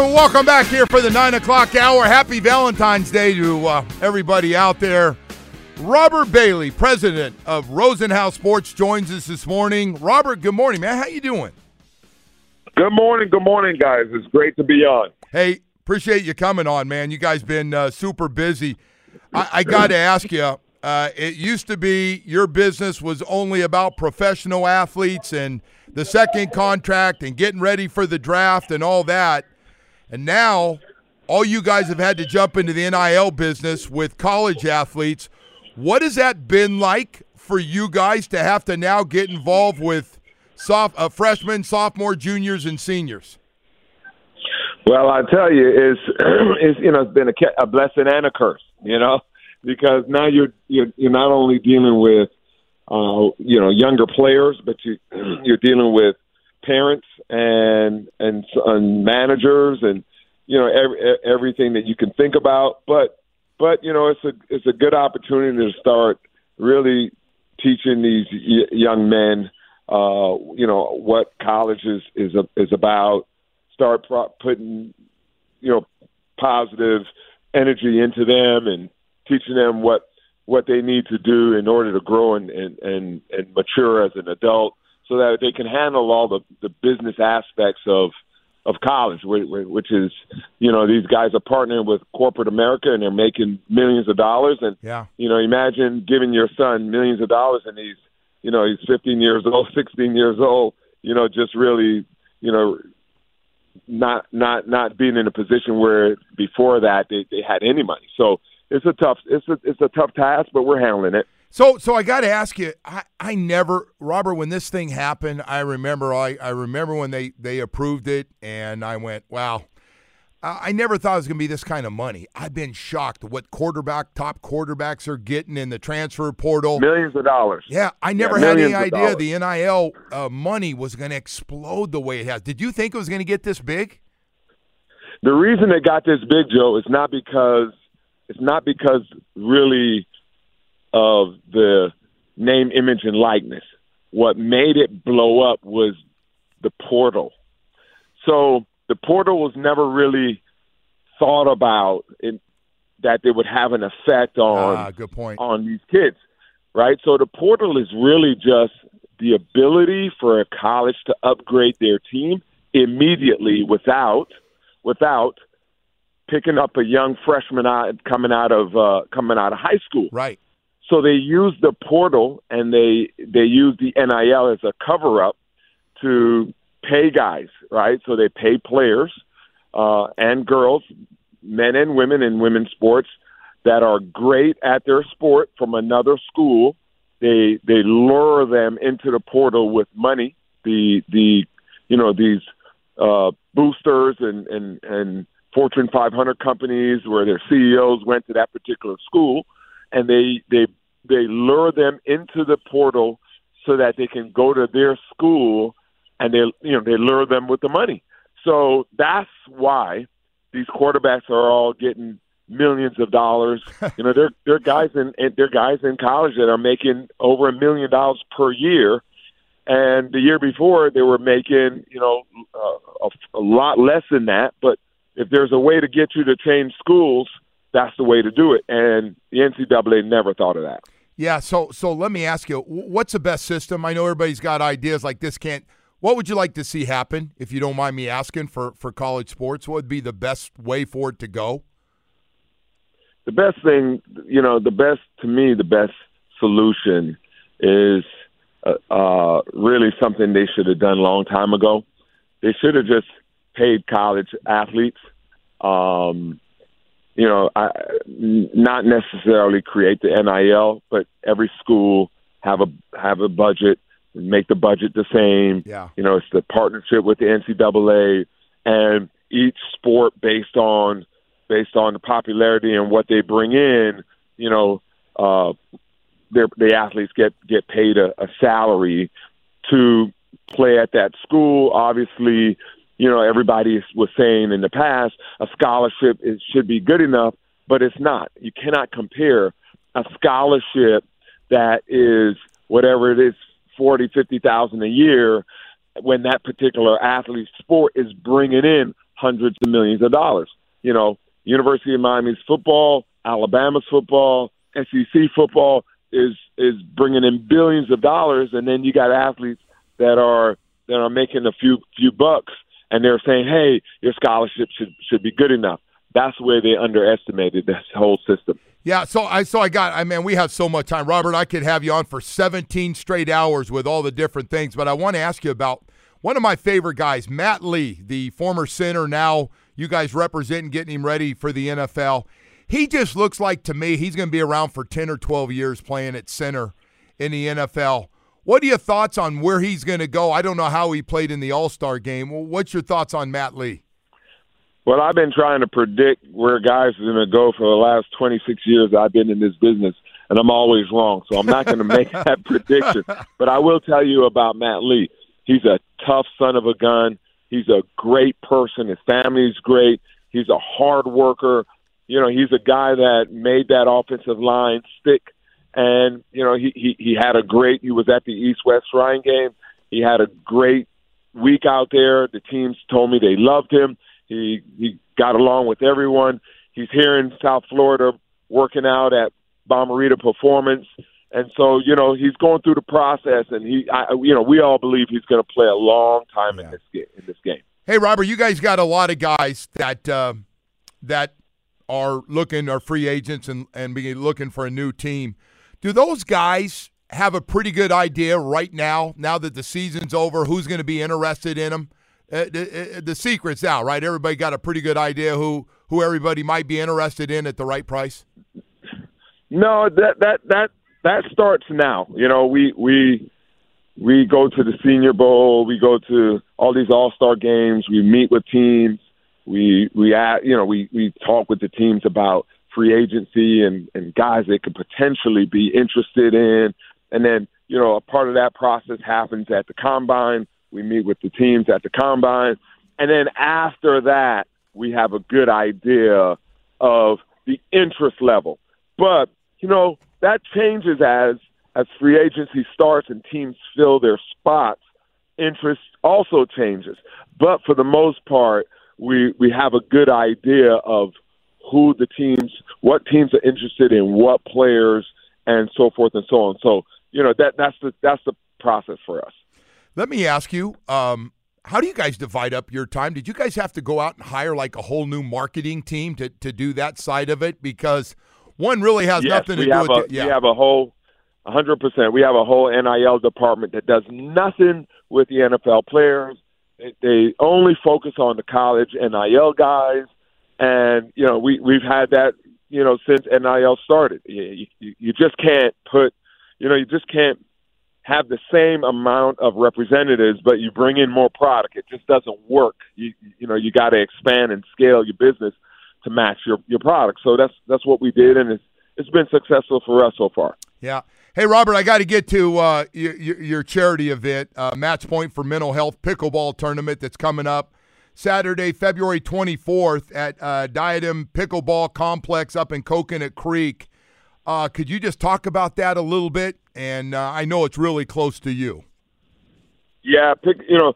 Welcome back here for the 9 o'clock hour. Happy Valentine's Day to uh, everybody out there. Robert Bailey, president of Rosenhaus Sports, joins us this morning. Robert, good morning, man. How you doing? Good morning, good morning, guys. It's great to be on. Hey, appreciate you coming on, man. You guys been uh, super busy. I, I got to ask you. Uh, it used to be your business was only about professional athletes and the second contract and getting ready for the draft and all that. And now, all you guys have had to jump into the NIL business with college athletes. What has that been like for you guys to have to now get involved with soft uh, freshmen, sophomore, juniors, and seniors? Well, I tell you, it's, it's you know it's been a, a blessing and a curse, you know, because now you're you're, you're not only dealing with uh, you know younger players, but you you're dealing with parents and and, and managers and you know every, everything that you can think about. But but you know it's a it's a good opportunity to start really teaching these y- young men uh, you know what college is is is about. Start pro- putting you know positive energy into them and teaching them what what they need to do in order to grow and and and, and mature as an adult so that they can handle all the the business aspects of of college, which is, you know, these guys are partnering with corporate America and they're making millions of dollars. And, yeah. you know, imagine giving your son millions of dollars and he's, you know, he's 15 years old, 16 years old, you know, just really, you know, not not not being in a position where before that they, they had any money. So it's a tough it's a it's a tough task, but we're handling it. So, so I got to ask you. I, I never, Robert, when this thing happened, I remember. I, I remember when they they approved it, and I went, "Wow." I never thought it was going to be this kind of money. I've been shocked what quarterback, top quarterbacks are getting in the transfer portal. Millions of dollars. Yeah, I never yeah, had any idea the NIL uh, money was going to explode the way it has. Did you think it was going to get this big? The reason it got this big, Joe, is not because it's not because really of the name, image, and likeness. What made it blow up was the portal. So the portal was never really thought about in, that it would have an effect on ah, good point. on these kids, right? So the portal is really just the ability for a college to upgrade their team immediately without without picking up a young freshman out, coming out of uh, coming out of high school. Right. So they use the portal and they they use the NIL as a cover up to pay guys, right? So they pay players uh, and girls, men and women in women's sports that are great at their sport from another school. They they lure them into the portal with money. The the you know these uh, boosters and and and Fortune 500 companies where their CEOs went to that particular school, and they they they lure them into the portal so that they can go to their school and they you know they lure them with the money. So that's why these quarterbacks are all getting millions of dollars. you know, they're they're guys in they're guys in college that are making over a million dollars per year, and the year before they were making you know uh, a, a lot less than that. But if there's a way to get you to change schools, that's the way to do it. And the NCAA never thought of that. Yeah. So so let me ask you, what's the best system? I know everybody's got ideas like this can't. What would you like to see happen, if you don't mind me asking, for, for college sports? What would be the best way for it to go? The best thing, you know, the best to me, the best solution is uh, uh, really something they should have done a long time ago. They should have just paid college athletes. Um, you know, I, not necessarily create the NIL, but every school have a have a budget, make the budget the same. Yeah. You know, it's the partnership with the NCAA, and each sport based on based on the popularity and what they bring in. You know, uh, their the athletes get get paid a, a salary to play at that school. Obviously, you know, everybody was saying in the past a scholarship is, should be good enough, but it's not. You cannot compare a scholarship that is whatever it is, forty, fifty thousand a year, when that particular athlete's sport is bringing in hundreds of millions of dollars. You know, University of Miami's football, Alabama's football, SEC football is is bringing in billions of dollars, and then you got athletes that are that are making a few few bucks and they're saying, "Hey, your scholarship should should be good enough." That's where they underestimated this whole system. Yeah, so I so I got I mean we have so much time. Robert, I could have you on for 17 straight hours with all the different things, but I want to ask you about one of my favorite guys, Matt Lee, the former center now you guys representing getting him ready for the NFL. He just looks like to me he's going to be around for 10 or 12 years playing at center in the NFL. What are your thoughts on where he's going to go? I don't know how he played in the All Star game. What's your thoughts on Matt Lee? Well, I've been trying to predict where guys are going to go for the last 26 years I've been in this business, and I'm always wrong. So I'm not going to make that prediction. But I will tell you about Matt Lee. He's a tough son of a gun. He's a great person. His family's great. He's a hard worker. You know, he's a guy that made that offensive line stick and you know he he he had a great. He was at the East West Shrine game. He had a great week out there. The teams told me they loved him. He he got along with everyone. He's here in South Florida working out at Bommarito Performance. And so, you know, he's going through the process, and he, I, you know, we all believe he's going to play a long time yeah. in this game. In this game. Hey, Robert, you guys got a lot of guys that uh, that are looking are free agents and and be looking for a new team. Do those guys have a pretty good idea right now, now that the season's over, who's going to be interested in them? Uh, the, uh, the secret's out, right? Everybody got a pretty good idea who who everybody might be interested in at the right price. No, that that that that starts now. You know, we we we go to the Senior Bowl, we go to all these All Star games, we meet with teams, we we you know we we talk with the teams about free agency and, and guys they could potentially be interested in. And then, you know, a part of that process happens at the combine. We meet with the teams at the combine. And then after that, we have a good idea of the interest level. But, you know, that changes as as free agency starts and teams fill their spots. Interest also changes. But for the most part, we we have a good idea of who the teams, what teams are interested in what players, and so forth and so on. So you know that that's the that's the process for us. Let me ask you, um, how do you guys divide up your time? Did you guys have to go out and hire like a whole new marketing team to to do that side of it? Because one really has yes, nothing to do with a, the, yeah. We have a whole. 100%. We have a whole NIL department that does nothing with the NFL players. They, they only focus on the college NIL guys and you know we we've had that you know since NIL started. You, you, you just can't put, you know, you just can't have the same amount of representatives, but you bring in more product. It just doesn't work. You you know you got to expand and scale your business to match your your product. So that's that's what we did, and it's it's been successful for us so far. Yeah. Hey, Robert, I got to get to uh, your, your charity event, uh, Match Point for Mental Health Pickleball Tournament that's coming up Saturday, February 24th at uh, Diadem Pickleball Complex up in Coconut Creek. Uh, could you just talk about that a little bit? And uh, I know it's really close to you. Yeah, pick you know,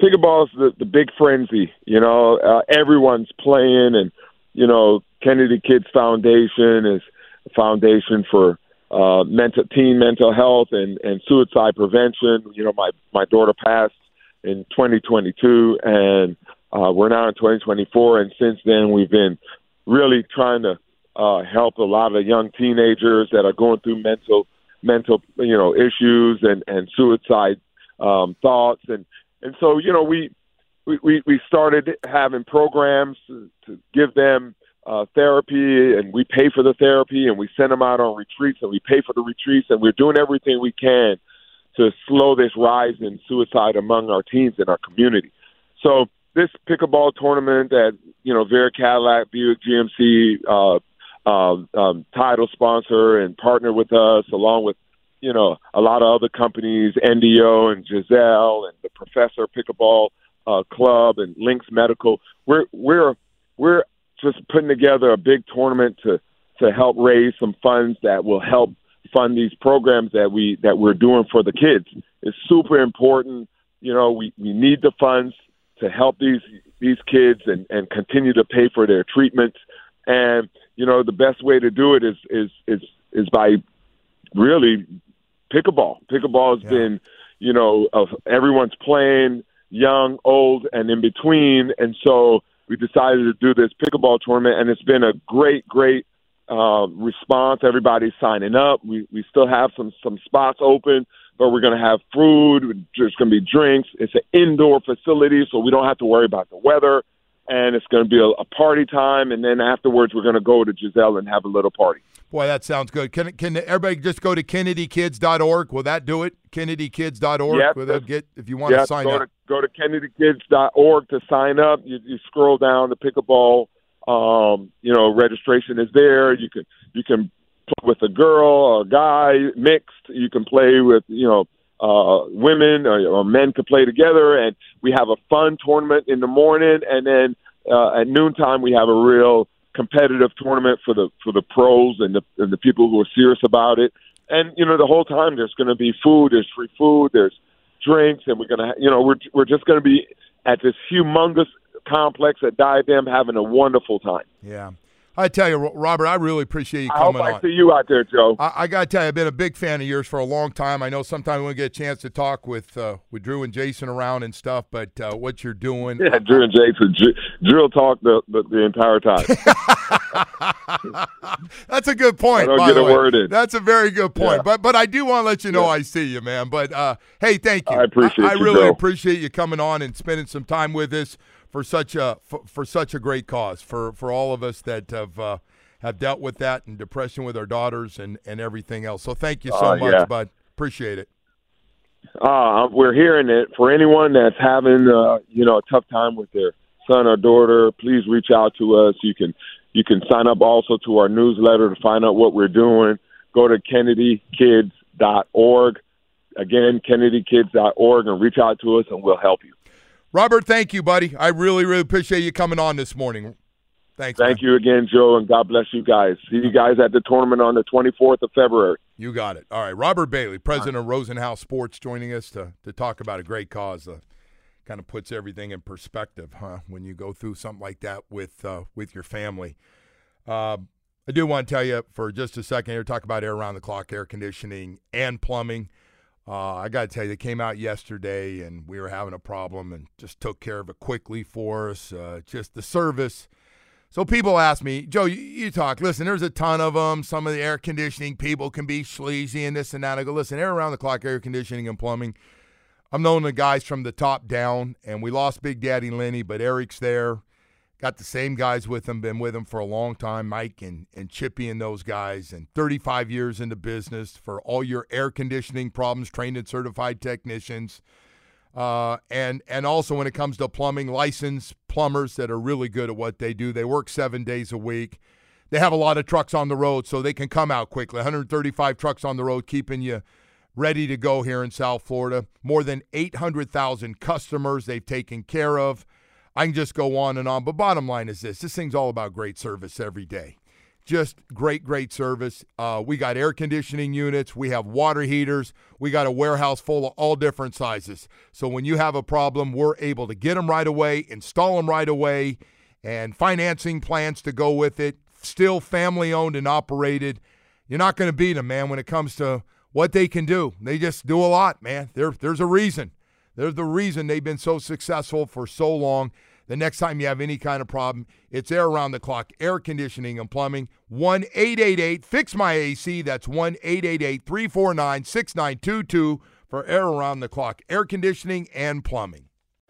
pickleball is the the big frenzy. You know, uh, everyone's playing, and you know, Kennedy Kids Foundation is a foundation for uh, mental teen mental health and and suicide prevention. You know, my my daughter passed in 2022, and uh, we're now in 2024, and since then we've been really trying to uh, help a lot of young teenagers that are going through mental mental you know issues and and suicide um, thoughts and and so you know we we we started having programs to, to give them uh, therapy and we pay for the therapy and we send them out on retreats and we pay for the retreats and we're doing everything we can to slow this rise in suicide among our teens in our community. So this pickleball tournament that you know Vera Cadillac, Buick GMC, uh, uh, um, title sponsor and partner with us, along with you know a lot of other companies, NDO and Giselle and the Professor Pickleball uh, Club and Links Medical. We're we're we're just putting together a big tournament to to help raise some funds that will help fund these programs that we that we're doing for the kids. It's super important. You know, we, we need the funds to help these these kids and, and continue to pay for their treatments. And you know, the best way to do it is is is is by really pickleball. Pickleball has yeah. been, you know, of everyone's playing, young, old, and in between. And so we decided to do this pickleball tournament, and it's been a great, great uh, response. Everybody's signing up. We we still have some some spots open, but we're going to have food. There's going to be drinks. It's an indoor facility, so we don't have to worry about the weather. And it's going to be a, a party time, and then afterwards we're going to go to Giselle and have a little party. Boy, that sounds good. Can can everybody just go to kennedykids.org? Will that do it? kennedykids.org. Yep, Will that get if you want yep, to sign go up? To, go to kennedykids.org to sign up. You, you scroll down to the pickleball um, you know, registration is there. You can you can play with a girl, or a guy, mixed. You can play with you know uh, women or, or men to play together, and we have a fun tournament in the morning, and then uh, at noontime we have a real competitive tournament for the for the pros and the and the people who are serious about it. And you know, the whole time there's going to be food. There's free food. There's drinks, and we're gonna, you know, we're we're just going to be at this humongous complex at Diadem having a wonderful time. Yeah. I tell you, Robert, I really appreciate you I coming hope I on. see you out there, Joe. I, I got to tell you, I've been a big fan of yours for a long time. I know sometimes we get a chance to talk with uh, with Drew and Jason around and stuff, but uh, what you're doing, yeah, Drew and Jason, drill talk the, the, the entire time. That's a good point. I don't by get the a way. word in. That's a very good point. Yeah. But but I do want to let you know Yeah. I see you, man. But uh, hey, thank you. I appreciate I, you, really Joe. appreciate you coming on and spending some time with us for such a for, for such a great cause for for all of us that have. Uh, have dealt with that and depression with our daughters and, and everything else. So thank you so Oh, much, yeah. bud. Appreciate it. Uh, we're hearing it. For anyone that's having, uh, you know, a tough time with their son or daughter, please reach out to us. You can you can sign up also to our newsletter to find out what we're doing. Go to kennedykids.org. Again, kennedykids.org and reach out to us and we'll help you. Robert, thank you, buddy. I really, really appreciate you coming on this morning. Thanks. Thank man. you again, Joe, and God bless you guys. See you guys at the tournament on the 24th of February. You got it. All right. Robert Bailey, president of Rosenhaus Sports, joining us to, to talk about a great cause. Uh, kind of puts everything in perspective, huh? When you go through something like that with uh, with your family. Uh, I do want to tell you for just a second here, talk about air around the clock, air conditioning and plumbing. Uh, I got to tell you, they came out yesterday and we were having a problem and just took care of it quickly for us. Uh, just the service. So people ask me, Joe, you, you talk. Listen, there's a ton of them. Some of the air conditioning people can be sleazy and this and that. I go, listen, air around the clock, air conditioning and plumbing. I'm knowing the guys from the top down, and we lost Big Daddy Lenny, but Eric's there. Got the same guys with him, been with him for a long time, Mike and, and Chippy and those guys, and 35 years in the business for all your air conditioning problems, trained and certified technicians. Uh, and and also when it comes to plumbing, licensed plumbers that are really good at what they do. They work seven days a week. They have a lot of trucks on the road, so they can come out quickly. 135 trucks on the road, keeping you ready to go here in South Florida. More than 800,000 customers they've taken care of. I can just go on and on, but bottom line is this: this thing's all about great service every day. just great, great service. Uh, we got air conditioning units, we have water heaters, we got a warehouse full of all different sizes. So when you have a problem, we're able to get them right away, install them right away, and financing plans to go with it. Still family owned and operated. You're not going to beat them, man, when it comes to what they can do. They just do a lot, man. There, there's a reason. There's the reason they've been so successful for so long. The next time you have any kind of problem, it's air around the clock, air conditioning and plumbing. 1 888 Fix My AC. That's 1 888 349 6922 for air around the clock, air conditioning and plumbing.